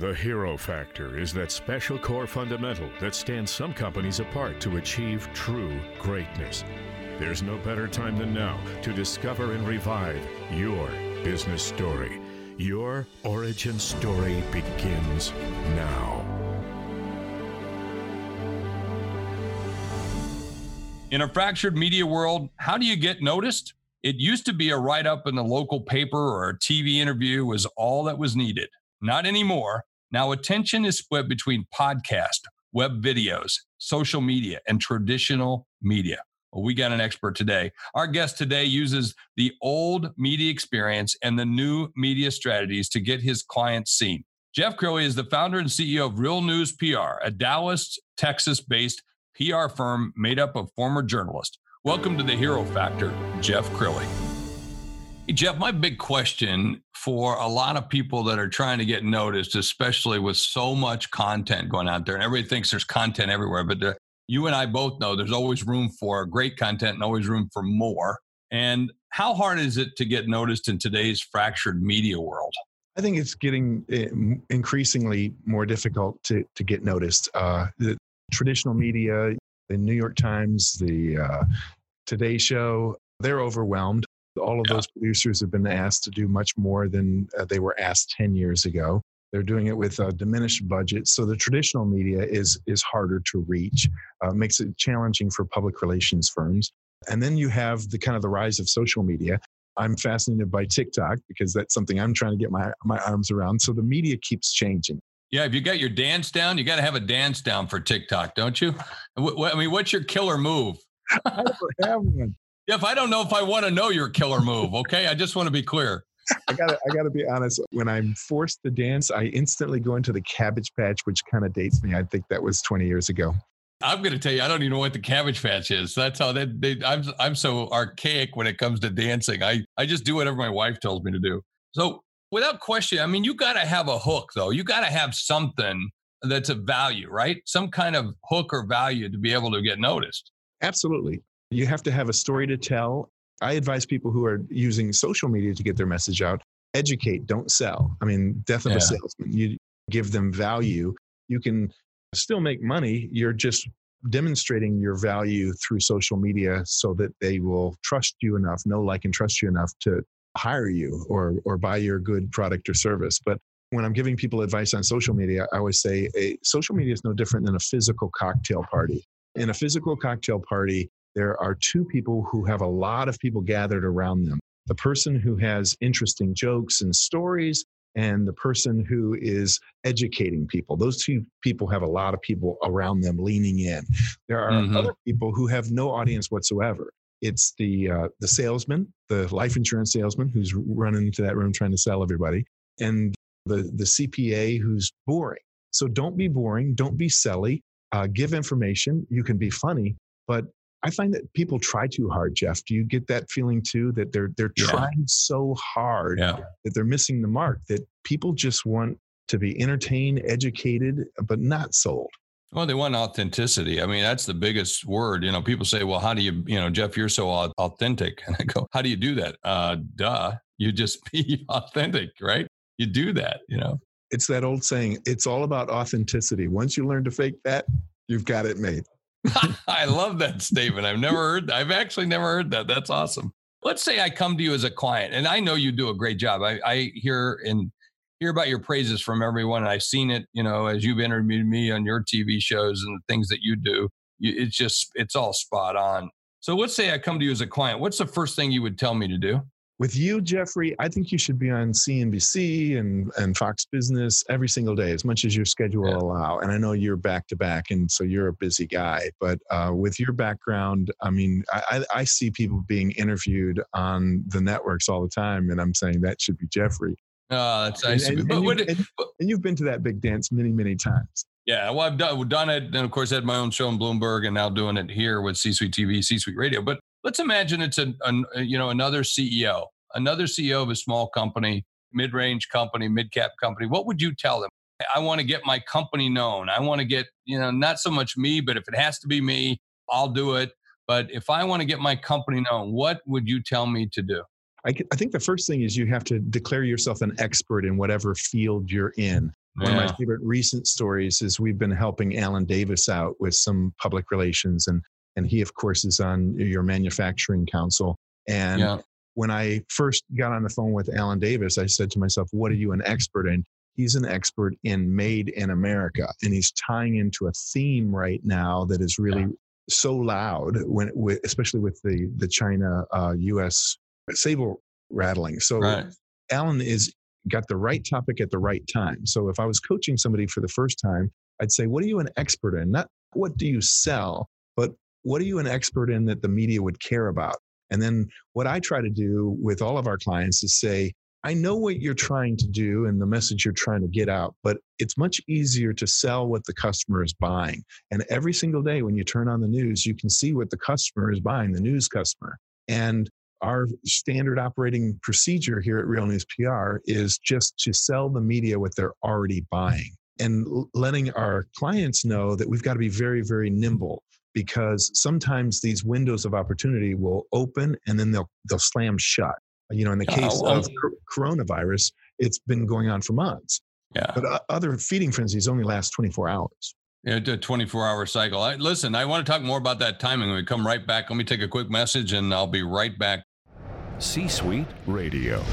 The hero factor is that special core fundamental that stands some companies apart to achieve true greatness. There's no better time than now to discover and revive your business story. Your origin story begins now. In a fractured media world, how do you get noticed? It used to be a write up in the local paper or a TV interview was all that was needed. Not anymore. Now, attention is split between podcast, web videos, social media, and traditional media. Well, we got an expert today. Our guest today uses the old media experience and the new media strategies to get his clients seen. Jeff Crilley is the founder and CEO of Real News PR, a Dallas, Texas based PR firm made up of former journalists. Welcome to the Hero Factor, Jeff Crilley. Jeff, my big question for a lot of people that are trying to get noticed, especially with so much content going out there, and everybody thinks there's content everywhere, but the, you and I both know there's always room for great content and always room for more. And how hard is it to get noticed in today's fractured media world? I think it's getting eh, increasingly more difficult to, to get noticed. Uh, the traditional media, the New York Times, the uh, Today Show, they're overwhelmed all of yeah. those producers have been asked to do much more than uh, they were asked 10 years ago. They're doing it with a diminished budget. So the traditional media is, is harder to reach, uh, makes it challenging for public relations firms. And then you have the kind of the rise of social media. I'm fascinated by TikTok because that's something I'm trying to get my, my arms around. So the media keeps changing. Yeah, if you got your dance down, you got to have a dance down for TikTok, don't you? I mean, what's your killer move? I don't have one. If I don't know if I want to know your killer move, okay? I just want to be clear. I gotta I gotta be honest. When I'm forced to dance, I instantly go into the cabbage patch, which kind of dates me. I think that was 20 years ago. I'm going to tell you, I don't even know what the cabbage patch is. That's how they, they I'm I'm so archaic when it comes to dancing. I I just do whatever my wife tells me to do. So without question, I mean, you got to have a hook though. You got to have something that's a value, right? Some kind of hook or value to be able to get noticed. Absolutely. You have to have a story to tell. I advise people who are using social media to get their message out educate, don't sell. I mean, death of yeah. a salesman. You give them value. You can still make money. You're just demonstrating your value through social media so that they will trust you enough, know, like, and trust you enough to hire you or, or buy your good product or service. But when I'm giving people advice on social media, I always say a, social media is no different than a physical cocktail party. In a physical cocktail party, there are two people who have a lot of people gathered around them the person who has interesting jokes and stories and the person who is educating people. Those two people have a lot of people around them leaning in. There are mm-hmm. other people who have no audience whatsoever. It's the uh, the salesman, the life insurance salesman who's running into that room trying to sell everybody, and the the CPA who's boring. So don't be boring. Don't be silly. Uh, give information. You can be funny, but I find that people try too hard, Jeff. Do you get that feeling too that they're they're yeah. trying so hard yeah. that they're missing the mark? That people just want to be entertained, educated, but not sold. Well, they want authenticity. I mean, that's the biggest word. You know, people say, "Well, how do you, you know, Jeff, you're so authentic," and I go, "How do you do that?" Uh, duh, you just be authentic, right? You do that, you know. It's that old saying. It's all about authenticity. Once you learn to fake that, you've got it made. I love that statement. I've never heard I've actually never heard that. That's awesome. Let's say I come to you as a client and I know you do a great job. I, I hear and hear about your praises from everyone. And I've seen it, you know, as you've interviewed me on your TV shows and the things that you do. It's just, it's all spot on. So let's say I come to you as a client. What's the first thing you would tell me to do? With you, Jeffrey, I think you should be on CNBC and, and Fox Business every single day, as much as your schedule yeah. allow. And I know you're back to back, and so you're a busy guy. But uh, with your background, I mean, I, I see people being interviewed on the networks all the time, and I'm saying that should be Jeffrey. Oh, that's nice. And, and, and, you, and, and you've been to that big dance many, many times. Yeah, well, I've done, done it, and of course, I had my own show in Bloomberg, and now doing it here with C Suite TV, C Suite Radio. But let's imagine it's a, a, you know another CEO, another CEO of a small company, mid-range company, mid-cap company. What would you tell them? I want to get my company known. I want to get you know not so much me, but if it has to be me, I'll do it. But if I want to get my company known, what would you tell me to do? I, I think the first thing is you have to declare yourself an expert in whatever field you're in. One yeah. of my favorite recent stories is we've been helping Alan Davis out with some public relations, and and he of course is on your manufacturing council. And yeah. When I first got on the phone with Alan Davis, I said to myself, "What are you an expert in?" He's an expert in made in America, and he's tying into a theme right now that is really yeah. so loud when, especially with the the China uh, U.S. saber rattling. So right. Alan is got the right topic at the right time. So if I was coaching somebody for the first time, I'd say, "What are you an expert in? Not what do you sell, but what are you an expert in that the media would care about?" And then what I try to do with all of our clients is say, I know what you're trying to do and the message you're trying to get out, but it's much easier to sell what the customer is buying. And every single day when you turn on the news, you can see what the customer is buying, the news customer. And our standard operating procedure here at Real News PR is just to sell the media what they're already buying and letting our clients know that we've got to be very, very nimble because sometimes these windows of opportunity will open and then they'll they'll slam shut you know, in the case oh, well, of coronavirus, it's been going on for months. Yeah. But uh, other feeding frenzies only last 24 hours. Yeah, a 24 hour cycle. I, listen, I want to talk more about that timing when we come right back. Let me take a quick message and I'll be right back. C Suite Radio.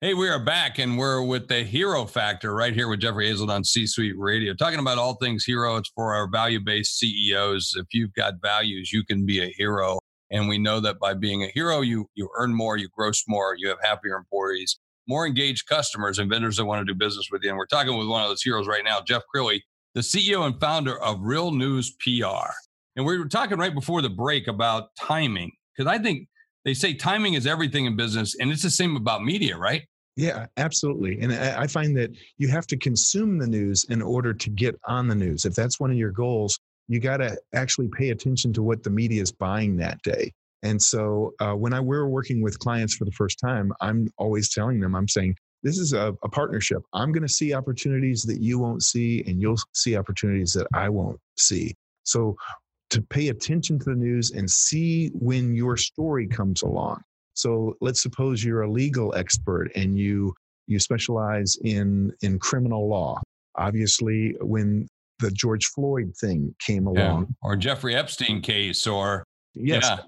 Hey, we are back and we're with the Hero Factor right here with Jeffrey Hayzlett on C Suite Radio, talking about all things hero. It's for our value based CEOs. If you've got values, you can be a hero. And we know that by being a hero, you you earn more, you gross more, you have happier employees, more engaged customers, and vendors that want to do business with you. And we're talking with one of those heroes right now, Jeff Crilley, the CEO and founder of Real News PR. And we were talking right before the break about timing, because I think they say timing is everything in business, and it's the same about media, right? Yeah, absolutely. And I find that you have to consume the news in order to get on the news. If that's one of your goals, you got to actually pay attention to what the media is buying that day. And so uh, when I we're working with clients for the first time, I'm always telling them, I'm saying, this is a, a partnership. I'm going to see opportunities that you won't see, and you'll see opportunities that I won't see. So to pay attention to the news and see when your story comes along. So let's suppose you're a legal expert and you you specialize in in criminal law. Obviously, when the George Floyd thing came along, yeah. or Jeffrey Epstein case, or yes. Yeah.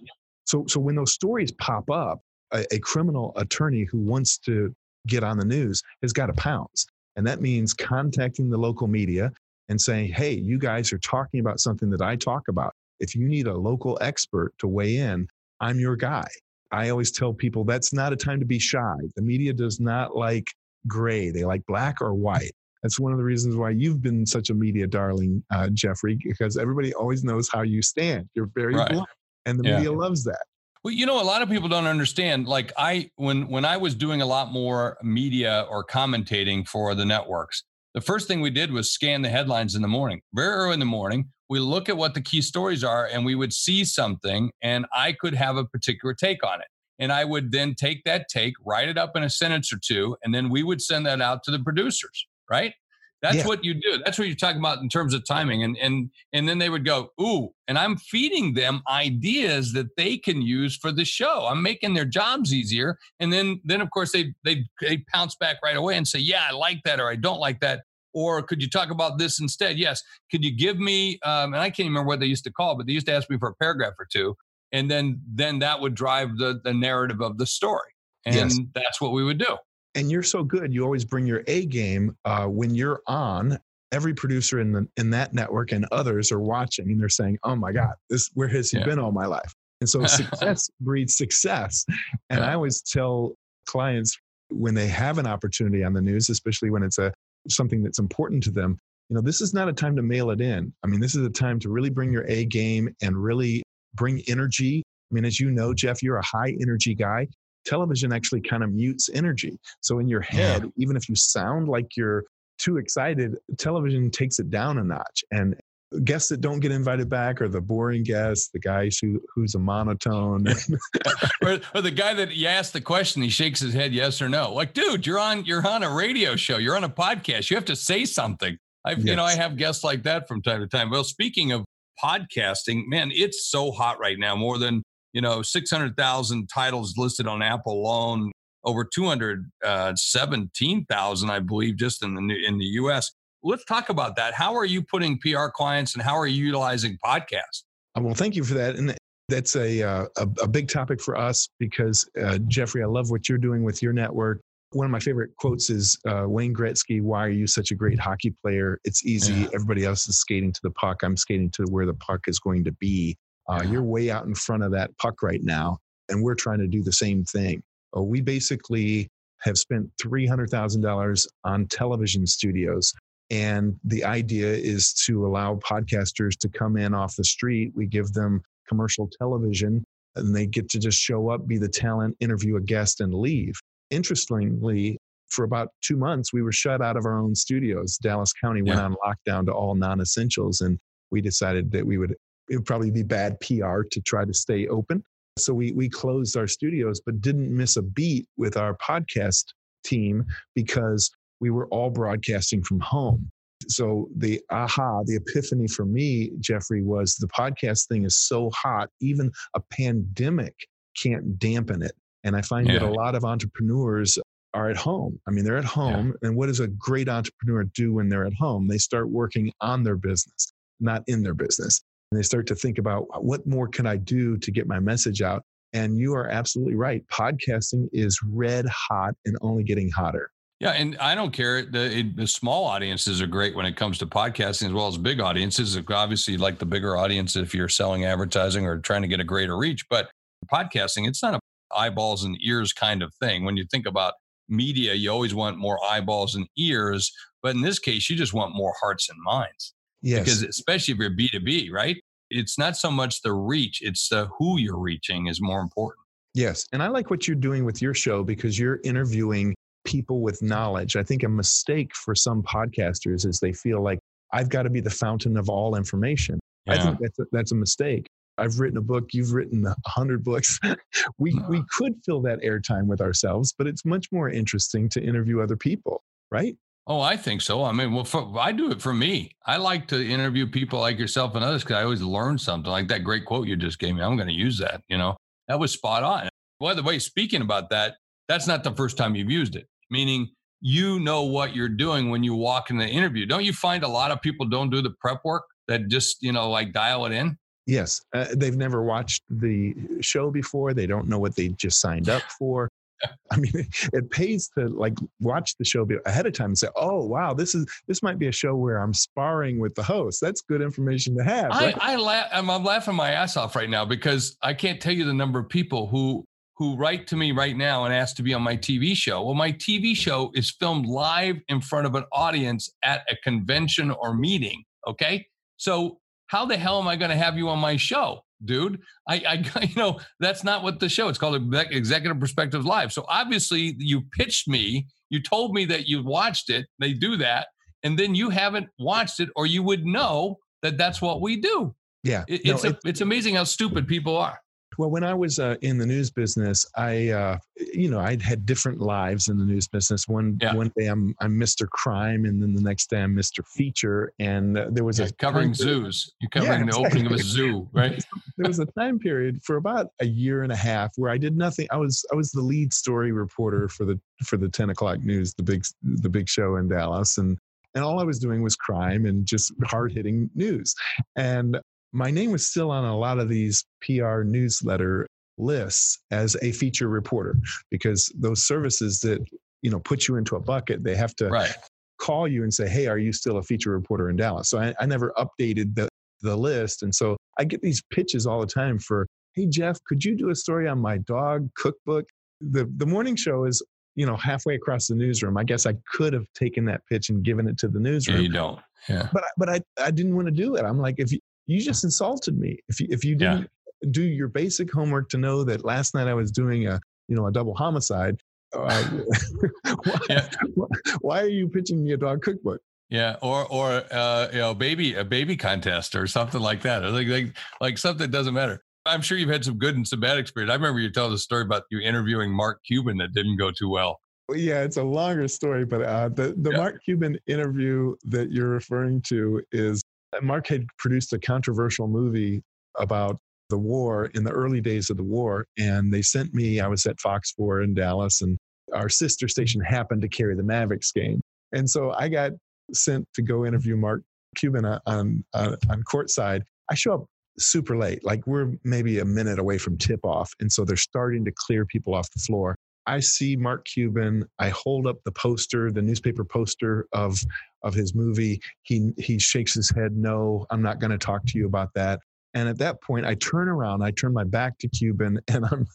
So, so when those stories pop up, a, a criminal attorney who wants to get on the news has got to pounce, and that means contacting the local media and saying, "Hey, you guys are talking about something that I talk about. If you need a local expert to weigh in, I'm your guy." I always tell people that's not a time to be shy. The media does not like gray; they like black or white. That's one of the reasons why you've been such a media darling, uh, Jeffrey, because everybody always knows how you stand. You're very right. blunt, and the yeah. media loves that. Well, you know, a lot of people don't understand. Like I, when when I was doing a lot more media or commentating for the networks, the first thing we did was scan the headlines in the morning. Very early in the morning, we look at what the key stories are, and we would see something, and I could have a particular take on it. And I would then take that take, write it up in a sentence or two, and then we would send that out to the producers right? That's yeah. what you do. That's what you're talking about in terms of timing. And and and then they would go, ooh, and I'm feeding them ideas that they can use for the show. I'm making their jobs easier. And then then of course they they they pounce back right away and say, yeah, I like that or I don't like that. Or could you talk about this instead? Yes. Could you give me? Um, and I can't remember what they used to call, but they used to ask me for a paragraph or two, and then then that would drive the the narrative of the story, and yes. that's what we would do and you're so good you always bring your a game uh, when you're on every producer in the in that network and others are watching and they're saying oh my god this where has he yeah. been all my life? And so success breeds success. And yeah. i always tell clients when they have an opportunity on the news especially when it's a something that's important to them you know this is not a time to mail it in. I mean this is a time to really bring your a game and really bring energy. I mean, as you know, Jeff, you're a high energy guy television actually kind of mutes energy. So in your head, yeah. even if you sound like you're too excited, television takes it down a notch. And guests that don't get invited back are the boring guests, the guys who who's a monotone, or, or, the guy that you ask the question, he shakes his head yes or no. Like, dude, you're on you're on a radio show, you're on a podcast, you have to say something. I've yes. you know I have guests like that from time to time. Well, speaking of podcasting, man, it's so hot right now, more than you know, 600,000 titles listed on Apple alone, over 217,000, uh, I believe, just in the in the U.S. Let's talk about that. How are you putting PR clients, and how are you utilizing podcasts? Uh, well, thank you for that, and that's a uh, a, a, big topic for us because uh, Jeffrey, I love what you're doing with your network. One of my favorite quotes is uh, Wayne Gretzky. Why are you such a great hockey player? It's easy. Yeah. Everybody else is skating to the puck. I'm skating to where the puck is going to be. Uh. You're way out in front of that puck right now, and we're trying to do the same thing. Uh, we basically have spent $300,000 on television studios. And the idea is to allow podcasters to come in off the street. We give them commercial television and they get to just show up, be the talent, interview a guest, and leave. Interestingly, for about two months, we were shut out of our own studios. Dallas County went yeah. on lockdown to all non essentials, and we decided that we would, it would probably be bad PR to try to stay open. So we, we closed our studios, but didn't miss a beat with our podcast team because we were all broadcasting from home. So the aha, the epiphany for me, Jeffrey, was the podcast thing is so hot, even a pandemic can't dampen it. And I find yeah. that a lot of entrepreneurs are at home. I mean, they're at home. Yeah. And what does a great entrepreneur do when they're at home? They start working on their business, not in their business. And they start to think about uh, what more can I do to get my message out? And you are absolutely right. Podcasting is red hot and only getting hotter. Yeah, and I don't care. The, the, small audiences are great when it comes to podcasting, as well as big audiences. Obviously, like the bigger audience if you're selling advertising or trying to get a greater reach. But podcasting, it's not a eyeballs and ears kind of thing. When you think about media, you always want more eyeballs and ears. But in this case, you just want more hearts and minds. Yes. Because especially if you're B2B, right? It's not so much the reach, it's the who you're reaching is more important. Yes. And I like what you're doing with your show because you're interviewing people with knowledge. I think a mistake for some podcasters is they feel like I've got to be the fountain of all information. Yeah. I think that's a, that's a mistake. I've written a book. You've written a hundred books. we we could fill that airtime with ourselves, but it's much more interesting to interview other people, right? Oh, I think so. I mean, well, for, I do it for me. I like to interview people like yourself and others because I always learn something. Like that great quote you just gave me. I'm going to use that. You know, that was spot on. By the way, speaking about that, that's not the first time you've used it meaning you know what you're doing when you walk in the interview. Don't you find a lot of people don't do the prep work that just, you know, like dial it in? Yes. Uh, they've never watched the show before. They don't know what they just signed up for. I mean, it pays to like watch the show ahead of time and say, "Oh, wow, this is this might be a show where I'm sparring with the host." That's good information to have. Right? I, I laugh. I'm, I'm laughing my ass off right now because I can't tell you the number of people who who write to me right now and ask to be on my TV show. Well, my TV show is filmed live in front of an audience at a convention or meeting. Okay. So, how the hell am I going to have you on my show, dude? I, I, you know, that's not what the show. It's called Executive Perspectives Live. So obviously, you pitched me. You told me that you watched it. They do that, and then you haven't watched it, or you would know that that's what we do. Yeah, it, it's no, a, it's amazing how stupid people are. Well, when I was uh, in the news business, I, uh, you know, I'd had different lives in the news business. One yeah. one day I'm I'm Mr. Crime, and then the next day I'm Mr. Feature. And uh, there was yeah, a covering zoos. You're covering yeah, the opening of a zoo, right? there was a time period for about a year and a half where I did nothing. I was I was the lead story reporter for the for the 10 o'clock news, the big the big show in Dallas, and and all I was doing was crime and just hard hitting news. And my name was still on a lot of these PR newsletter lists as a feature reporter because those services that you know put you into a bucket they have to right. call you and say hey are you still a feature reporter in dallas? So I, I never updated the, the list. And so i get these pitches all the time for hey jeff could you do a story on my dog cookbook? The the morning show is you know halfway across the newsroom. I guess i could have taken that pitch and given it to the newsroom yeah, you don't. Yeah. But but i i didn't want to do it. I'm like if you you just insulted me. If you, if you didn't yeah. do your basic homework to know that last night I was doing a, you know, a double homicide, uh, why, yeah. why, are you pitching me a dog cookbook? Yeah, or or uh, you know, baby a baby contest or something like that, like like like something that doesn't matter. I'm sure you've had some good and some bad experience. I remember you telling the story about you interviewing Mark Cuban that didn't go too well. well yeah, it's a longer story, but uh, the the yeah. Mark Cuban interview that you're referring to is Mark had produced a controversial movie about the war in the early days of the war. And they sent me, I was at Fox 4 in Dallas, and our sister station happened to carry the Mavericks game. And so I got sent to go interview Mark Cuban on, on, on courtside. I show up super late, like we're maybe a minute away from tip off. And so they're starting to clear people off the floor. I see Mark Cuban. I hold up the poster, the newspaper poster of of his movie. He he shakes his head, no, I'm not going to talk to you about that. And at that point, I turn around, I turn my back to Cuban, and I'm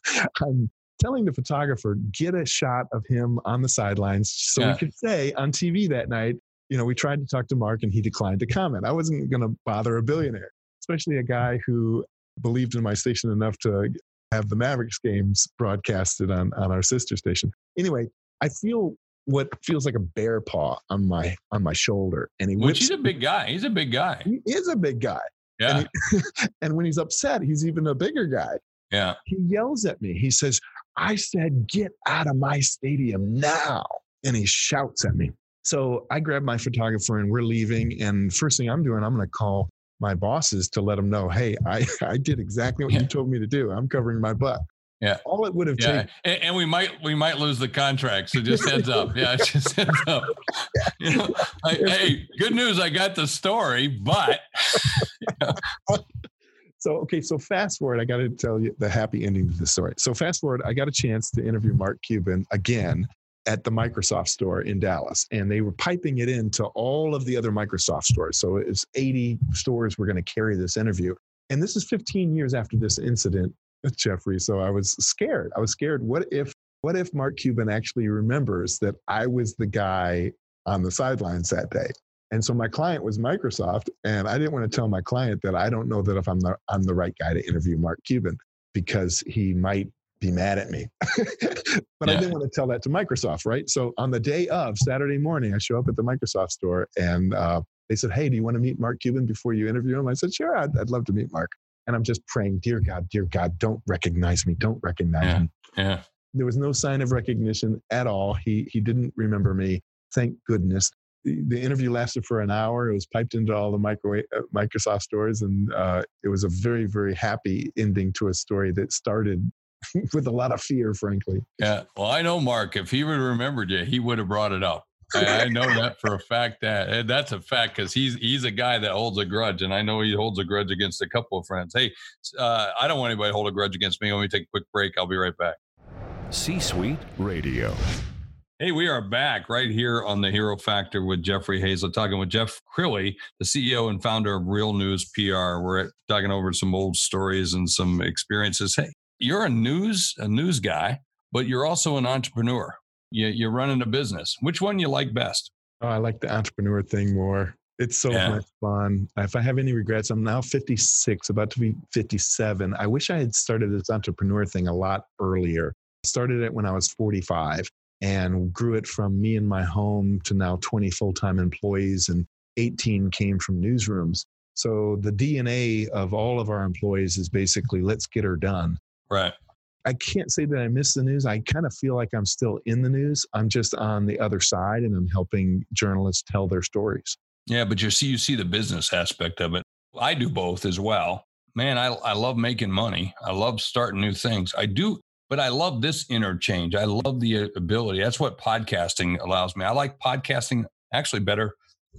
I'm telling the photographer, get a shot of him on the sidelines so yeah. we could say on TV that night, you know, we tried to talk to Mark and he declined to comment. I wasn't going to bother a billionaire, especially a guy who believed in my station enough to have the Mavericks games broadcasted on, on our sister station. Anyway, I feel what feels like a bear paw on my on my shoulder, and he. Which he's a big guy. He's a big guy. He is a big guy. Yeah. And, he, and when he's upset, he's even a bigger guy. Yeah. He yells at me. He says, "I said, get out of my stadium now!" And he shouts at me. So I grab my photographer and we're leaving. And first thing I'm doing, I'm going to call my bosses to let them know, hey, I, I did exactly what yeah. you told me to do. I'm covering my butt. Yeah. All it would have yeah. taken. And, and, we might we might lose the contract. So just heads up. Yeah, just heads up. You know, I, hey, good news. I got the story, but. so okay, so fast forward. I got to tell you the happy ending to the story. So fast forward. I got a chance to interview Mark Cuban again at the Microsoft store in Dallas, and they were piping it into all of the other Microsoft stores. So it's 80 stores were going to carry this interview. And this is 15 years after this incident, Jeffrey. So I was scared. I was scared. What if what if Mark Cuban actually remembers that I was the guy on the sidelines that day? And so my client was Microsoft, and I didn't want to tell my client that I don't know that if I'm the I'm the right guy to interview Mark Cuban because he might be mad at me. but yeah. I didn't want to tell that to Microsoft, right? So on the day of Saturday morning, I show up at the Microsoft store and uh, they said, Hey, do you want to meet Mark Cuban before you interview him? I said, Sure, I'd, I'd love to meet Mark. And I'm just praying, Dear God, dear God, don't recognize me. Don't recognize yeah. me. Yeah. There was no sign of recognition at all. He, he didn't remember me. Thank goodness. The, the interview lasted for an hour. It was piped into all the microwave, uh, Microsoft stores, and uh, it was a very, very happy ending to a story that started with a lot of fear, frankly. Yeah. Well, I know Mark. If he would have remembered you, he would have brought it up. I, I know that for a fact. That that's a fact because he's he's a guy that holds a grudge, and I know he holds a grudge against a couple of friends. Hey, uh, I don't want anybody to hold a grudge against me. Let me take a quick break. I'll be right back. C-suite radio. Hey, we are back right here on the Hero Factor with Jeffrey Hayzlett, talking with Jeff Crilley, the CEO and founder of Real News PR. We're talking over some old stories and some experiences. Hey, you're a news a news guy, but you're also an entrepreneur. You, you're running a business. Which one you like best? Oh, I like the entrepreneur thing more. It's so yeah. much fun. If I have any regrets, I'm now 56, about to be 57. I wish I had started this entrepreneur thing a lot earlier. I started it when I was 45 and grew it from me and my home to now 20 full time employees, and 18 came from newsrooms. So the DNA of all of our employees is basically let's get her done. Right. I can't say that I miss the news. I kind of feel like I'm still in the news. I'm just on the other side and I'm helping journalists tell their stories. Yeah, but you see you see the business aspect of it. I do both as well. Man, I I love making money. I love starting new things. I do, but I love this interchange. I love the ability. That's what podcasting allows me. I like podcasting actually better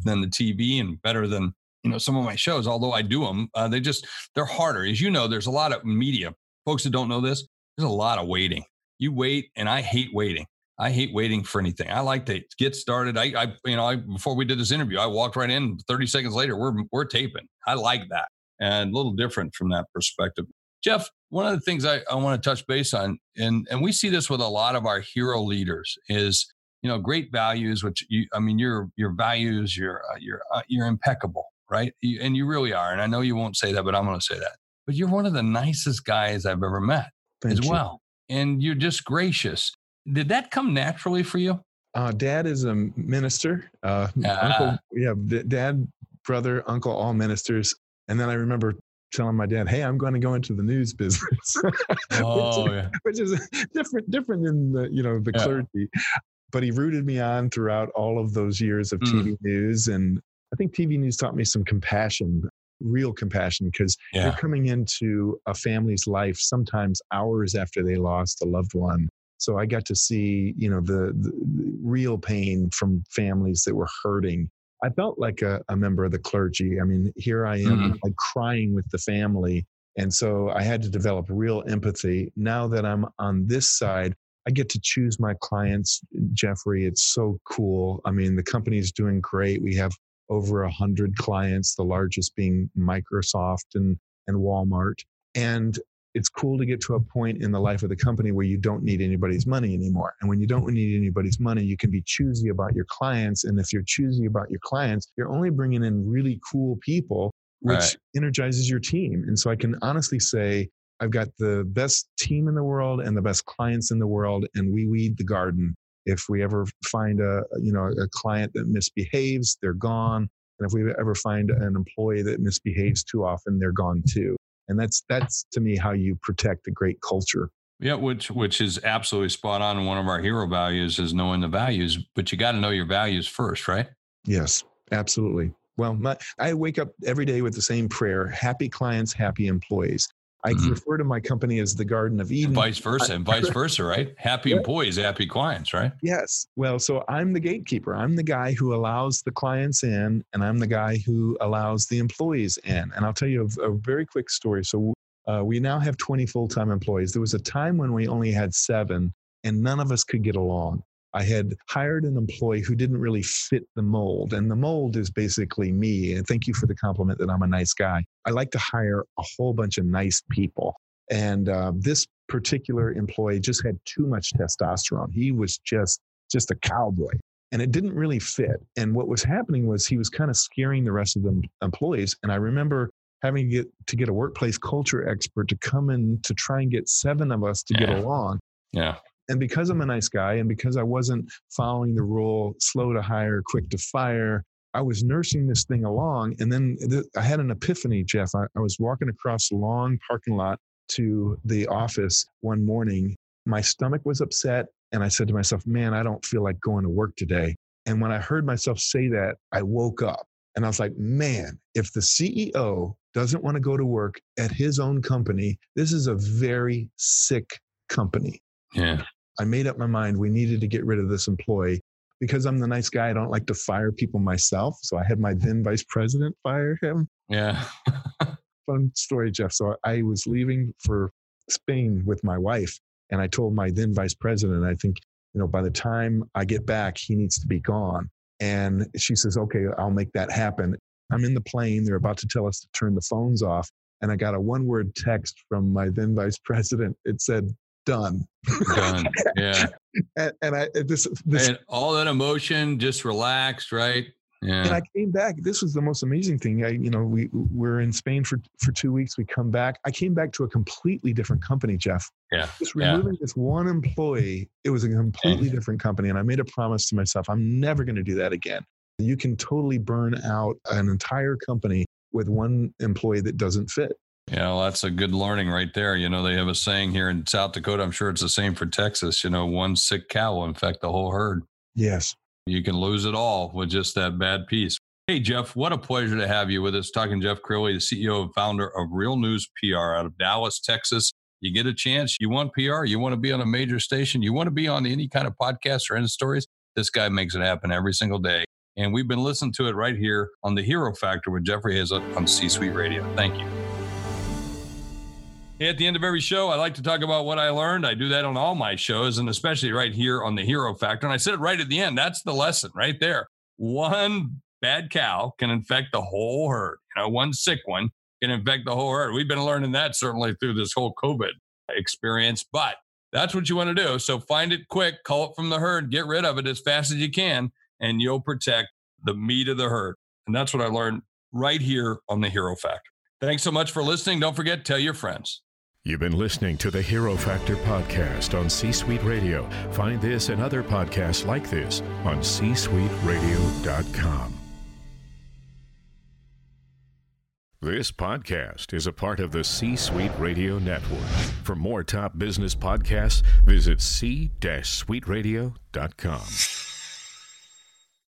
than the TV and better than you know some of my shows although i do them uh, they just they're harder as you know there's a lot of media folks that don't know this, there's a lot of waiting. You wait, and I hate waiting. I hate waiting for anything. I like to get started. I, I you know, I, before we did this interview, I walked right in. Thirty seconds later, we're we're taping. I like that, and a little different from that perspective. Jeff, one of the things I, I want to touch base on, and and we see this with a lot of our hero leaders, is you know great values. Which you, I mean, your your values, your uh, your uh, you're impeccable, right? You, and you really are. And I know you won't say that, but I'm going to say that but you're one of the nicest guys I've ever met Thank as you. well. And you're just gracious. Did that come naturally for you? Uh, dad is a minister. Uh, uncle, ah. yeah, dad, brother, uncle, all ministers. And then I remember telling my dad, "Hey, I'm going to go into the news business," oh, which, yeah. which, is different, different than the you know the yeah. clergy. But he rooted me on throughout all of those years of mm. TV news, and I think TV news taught me some compassion real compassion because Yeah. you're coming into a family's life sometimes hours after they lost a loved one. So I got to see, you know, the, the the real pain from families that were hurting. I felt like a, a member of the clergy. I mean, here I am, Mhm. like crying with the family. And so I had to develop real empathy. Now that I'm on this side, I get to choose my clients, Jeffrey. It's so cool. I mean, the company's doing great. We have over a hundred clients, the largest being Microsoft and, and Walmart. And it's cool to get to a point in the life of the company where you don't need anybody's money anymore. And when you don't need anybody's money, you can be choosy about your clients. And if you're choosy about your clients, you're only bringing in really cool people, which Right. energizes your team. And so I can honestly say, I've got the best team in the world and the best clients in the world, and we weed the garden. If we ever find a you know a client that misbehaves, they're gone. And if we ever find an employee that misbehaves too often, they're gone too. And that's that's to me how you protect a great culture. Yeah, which which is absolutely spot on. One of our hero values is knowing the values, but you got to know your values first, right? Yes, absolutely. Well, my, I wake up every day with the same prayer: happy clients, happy employees. I Mhm. refer to my company as the Garden of Eden. And vice versa, and vice versa, right? Happy Yeah. employees, happy clients, right? Yes. Well, so I'm the gatekeeper. I'm the guy who allows the clients in, and I'm the guy who allows the employees in. And I'll tell you a, a very quick story. So uh, we now have 20 full time employees. There was a time when we only had seven, and none of us could get along. I had hired an employee who didn't really fit the mold. And the mold is basically me. And thank you for the compliment that I'm a nice guy. I like to hire a whole bunch of nice people. And uh, this particular employee just had too much testosterone. He was just just a cowboy. And it didn't really fit. And what was happening was he was kind of scaring the rest of the employees. And I remember having to get to get a workplace culture expert to come in to try and get seven of us to get along Yeah. And because I'm a nice guy and because I wasn't following the rule slow to hire, quick to fire, I was nursing this thing along. And then th- I had an epiphany, Jeff. I, I was walking across a long parking lot to the office one morning. My stomach was upset. And I said to myself, man, I don't feel like going to work today. And when I heard myself say that, I woke up and I was like, man, if the CEO doesn't want to go to work at his own company, this is a very sick company. Yeah. I made up my mind we needed to get rid of this employee. Because I'm the nice guy, I don't like to fire people myself. So I had my then vice president fire him. Yeah. Fun story, Jeff. So I was leaving for Spain with my wife, and I told my then vice president, I think, you know, by the time I get back, he needs to be gone. And she says, okay, I'll make that happen. I'm in the plane. They're about to tell us to turn the phones off. And I got a one word text from my then vice president. It said, done. Done. Yeah. And, and I, this, this, And all that emotion, just relaxed, right? and I came back. This was the most amazing thing. I, you know, we we're in Spain for for two weeks. We come back. I came back to a completely different company, Jeff. Yeah, Just yeah. removing this one employee, it was a completely different company. And I made a promise to myself, I'm never going to do that again. You can totally burn out an entire company with one employee that doesn't fit. Yeah, well, that's a good learning right there. You know, they have a saying here in South Dakota. I'm sure it's the same for Texas. You know, one sick cow will infect the whole herd. Yes. You can lose it all with just that bad piece. Hey, Jeff, what a pleasure to have you with us. Talking Jeff Crilley, the CEO and founder of Real News PR out of Dallas, Texas. You get a chance, you want PR, you want to be on a major station, you want to be on any kind of podcast or any stories. This guy makes it happen every single day. And we've been listening to it right here on the Hero Factor with Jeffrey Hayzlett on C Suite Radio. Thank you. At the end of every show, I like to talk about what I learned. I do that on all my shows, and especially right here on the Hero Factor. And I said it right at the end. That's the lesson right there. One bad cow can infect the whole herd. You know, one sick one can infect the whole herd. We've been learning that certainly through this whole COVID experience, but that's what you want to do. So find it quick, call it from the herd, get rid of it as fast as you can, and you'll protect the meat of the herd. And that's what I learned right here on the Hero Factor. Thanks so much for listening. Don't forget, tell your friends. You've been listening to the Hero Factor podcast on C Suite Radio. Find this and other podcasts like this on C csuiteradio.com. This podcast is a part of the C Suite Radio Network. For more top business podcasts, visit c-suiteradio.com.